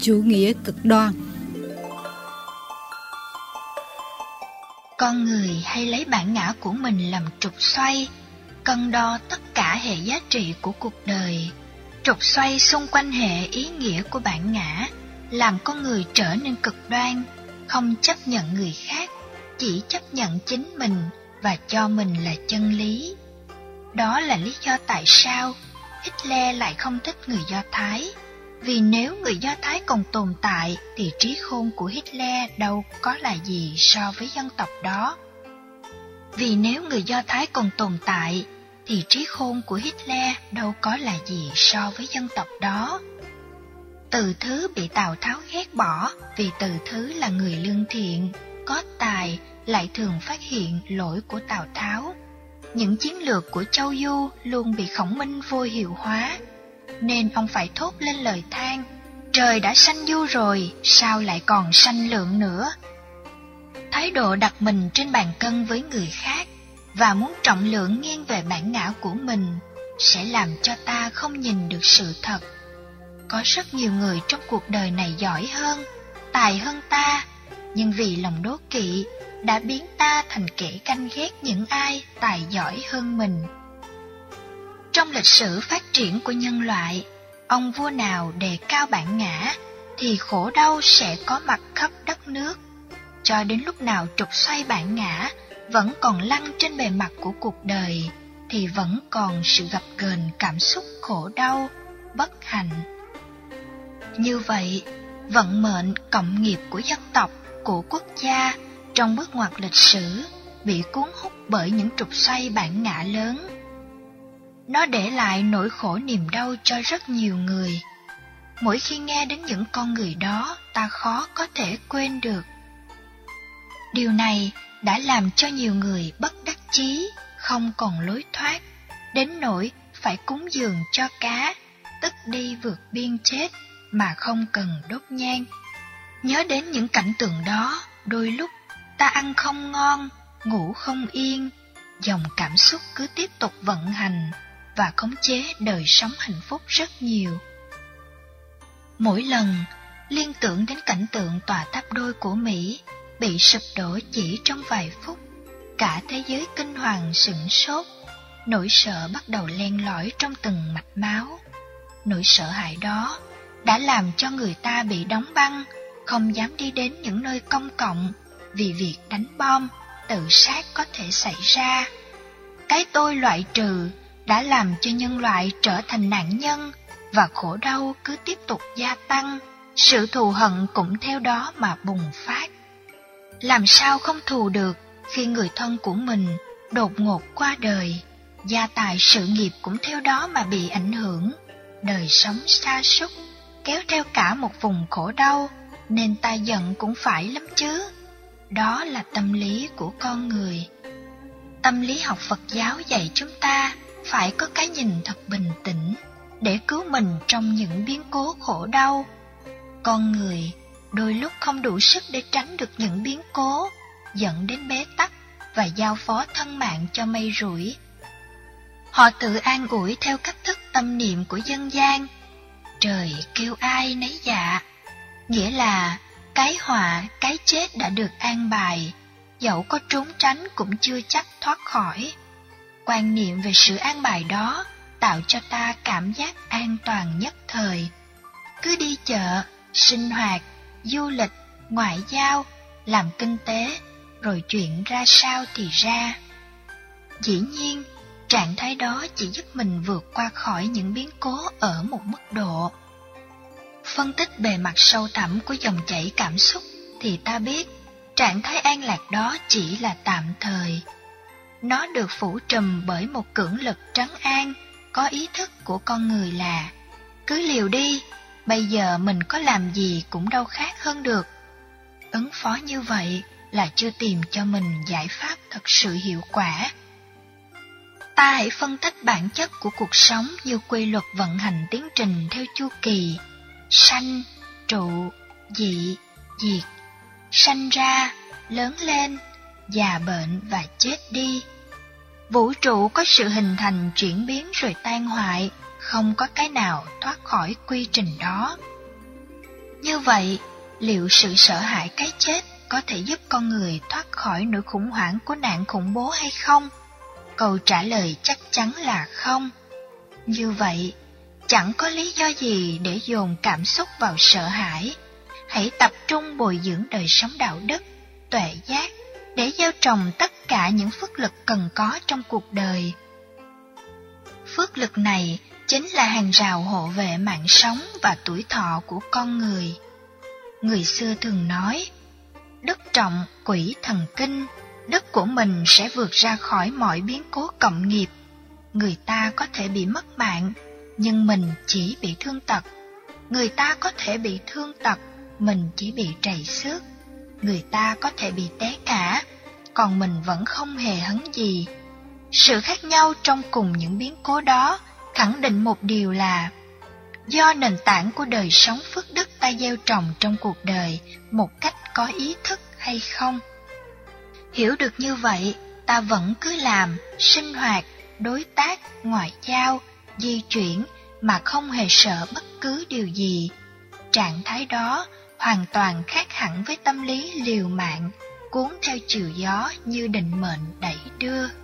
chủ nghĩa cực đoan. Con người hay lấy bản ngã của mình làm trục xoay, cân đo tất cả hệ giá trị của cuộc đời. Trục xoay xung quanh hệ ý nghĩa của bản ngã, làm con người trở nên cực đoan, không chấp nhận người khác, chỉ chấp nhận chính mình và cho mình là chân lý. Đó là lý do tại sao Hitler lại không thích người Do Thái. Vì nếu người Do Thái còn tồn tại thì trí khôn của Hitler đâu có là gì so với dân tộc đó. Vì nếu người Do Thái còn tồn tại thì trí khôn của Hitler đâu có là gì so với dân tộc đó. Từ thứ bị Tào Tháo ghét bỏ vì từ thứ là người lương thiện, có tài lại thường phát hiện lỗi của Tào Tháo. Những chiến lược của Châu Du luôn bị khổng minh vô hiệu hóa, nên ông phải thốt lên lời than, trời đã sanh Du rồi, sao lại còn sanh lượng nữa? Thái độ đặt mình trên bàn cân với người khác và muốn trọng lượng nghiêng về bản ngã của mình sẽ làm cho ta không nhìn được sự thật. Có rất nhiều người trong cuộc đời này giỏi hơn, tài hơn ta, nhưng vì lòng đố kỵ đã biến ta thành kẻ canh ghét những ai tài giỏi hơn mình. Trong lịch sử phát triển của nhân loại, ông vua nào đề cao bản ngã thì khổ đau sẽ có mặt khắp đất nước. Cho đến lúc nào trục xoay bản ngã vẫn còn lăn trên bề mặt của cuộc đời thì vẫn còn sự gặp gờn cảm xúc khổ đau, bất hạnh. Như vậy, vận mệnh cộng nghiệp của dân tộc, của quốc gia trong bước ngoặt lịch sử bị cuốn hút bởi những trục xoay bản ngã lớn. Nó để lại nỗi khổ niềm đau cho rất nhiều người. Mỗi khi nghe đến những con người đó, ta khó có thể quên được. Điều này đã làm cho nhiều người bất đắc chí, không còn lối thoát, đến nỗi phải cúng dường cho cá, tức đi vượt biên chết mà không cần đốt nhang. Nhớ đến những cảnh tượng đó, đôi lúc ta ăn không ngon, ngủ không yên, dòng cảm xúc cứ tiếp tục vận hành và khống chế đời sống hạnh phúc rất nhiều. Mỗi lần liên tưởng đến cảnh tượng tòa tháp đôi của Mỹ bị sụp đổ chỉ trong vài phút, cả thế giới kinh hoàng sửng sốt, nỗi sợ bắt đầu len lỏi trong từng mạch máu. Nỗi sợ hãi đó đã làm cho người ta bị đóng băng, không dám đi đến những nơi công cộng vì việc đánh bom, tự sát có thể xảy ra. Cái tôi loại trừ đã làm cho nhân loại trở thành nạn nhân và khổ đau cứ tiếp tục gia tăng, sự thù hận cũng theo đó mà bùng phát. Làm sao không thù được khi người thân của mình đột ngột qua đời, gia tài sự nghiệp cũng theo đó mà bị ảnh hưởng, đời sống xa sút kéo theo cả một vùng khổ đau, nên ta giận cũng phải lắm chứ. Đó là tâm lý của con người. Tâm lý học Phật giáo dạy chúng ta phải có cái nhìn thật bình tĩnh để cứu mình trong những biến cố khổ đau. Con người đôi lúc không đủ sức để tránh được những biến cố, dẫn đến bế tắc và giao phó thân mạng cho mây rủi. Họ tự an ủi theo cách thức tâm niệm của dân gian. Trời kêu ai nấy dạ, nghĩa là cái họa, cái chết đã được an bài, dẫu có trốn tránh cũng chưa chắc thoát khỏi. Quan niệm về sự an bài đó tạo cho ta cảm giác an toàn nhất thời. Cứ đi chợ, sinh hoạt, du lịch, ngoại giao, làm kinh tế, rồi chuyện ra sao thì ra. Dĩ nhiên, trạng thái đó chỉ giúp mình vượt qua khỏi những biến cố ở một mức độ. Phân tích bề mặt sâu thẳm của dòng chảy cảm xúc thì ta biết trạng thái an lạc đó chỉ là tạm thời. Nó được phủ trùm bởi một cưỡng lực trấn an, có ý thức của con người là cứ liều đi, bây giờ mình có làm gì cũng đâu khác hơn được. Ứng phó như vậy là chưa tìm cho mình giải pháp thật sự hiệu quả. Ta hãy phân tích bản chất của cuộc sống như quy luật vận hành tiến trình theo chu kỳ, sanh, trụ, dị, diệt, sanh ra, lớn lên, già bệnh và chết đi. Vũ trụ có sự hình thành chuyển biến rồi tan hoại, không có cái nào thoát khỏi quy trình đó. Như vậy, liệu sự sợ hãi cái chết có thể giúp con người thoát khỏi nỗi khủng hoảng của nạn khủng bố hay không? Câu trả lời chắc chắn là không. Như vậy, chẳng có lý do gì để dồn cảm xúc vào sợ hãi. Hãy tập trung bồi dưỡng đời sống đạo đức, tuệ giác để gieo trồng tất cả những phước lực cần có trong cuộc đời. Phước lực này chính là hàng rào hộ vệ mạng sống và tuổi thọ của con người. Người xưa thường nói, đức trọng quỷ thần kinh, đất của mình sẽ vượt ra khỏi mọi biến cố cộng nghiệp. Người ta có thể bị mất mạng, nhưng mình chỉ bị thương tật. Người ta có thể bị thương tật, mình chỉ bị trầy xước. Người ta có thể bị té cả, còn mình vẫn không hề hấn gì. Sự khác nhau trong cùng những biến cố đó khẳng định một điều là do nền tảng của đời sống phước đức ta gieo trồng trong cuộc đời một cách có ý thức hay không. Hiểu được như vậy, ta vẫn cứ làm, sinh hoạt, đối tác, ngoại giao, di chuyển mà không hề sợ bất cứ điều gì. Trạng thái đó hoàn toàn khác hẳn với tâm lý liều mạng, cuốn theo chiều gió như định mệnh đẩy đưa.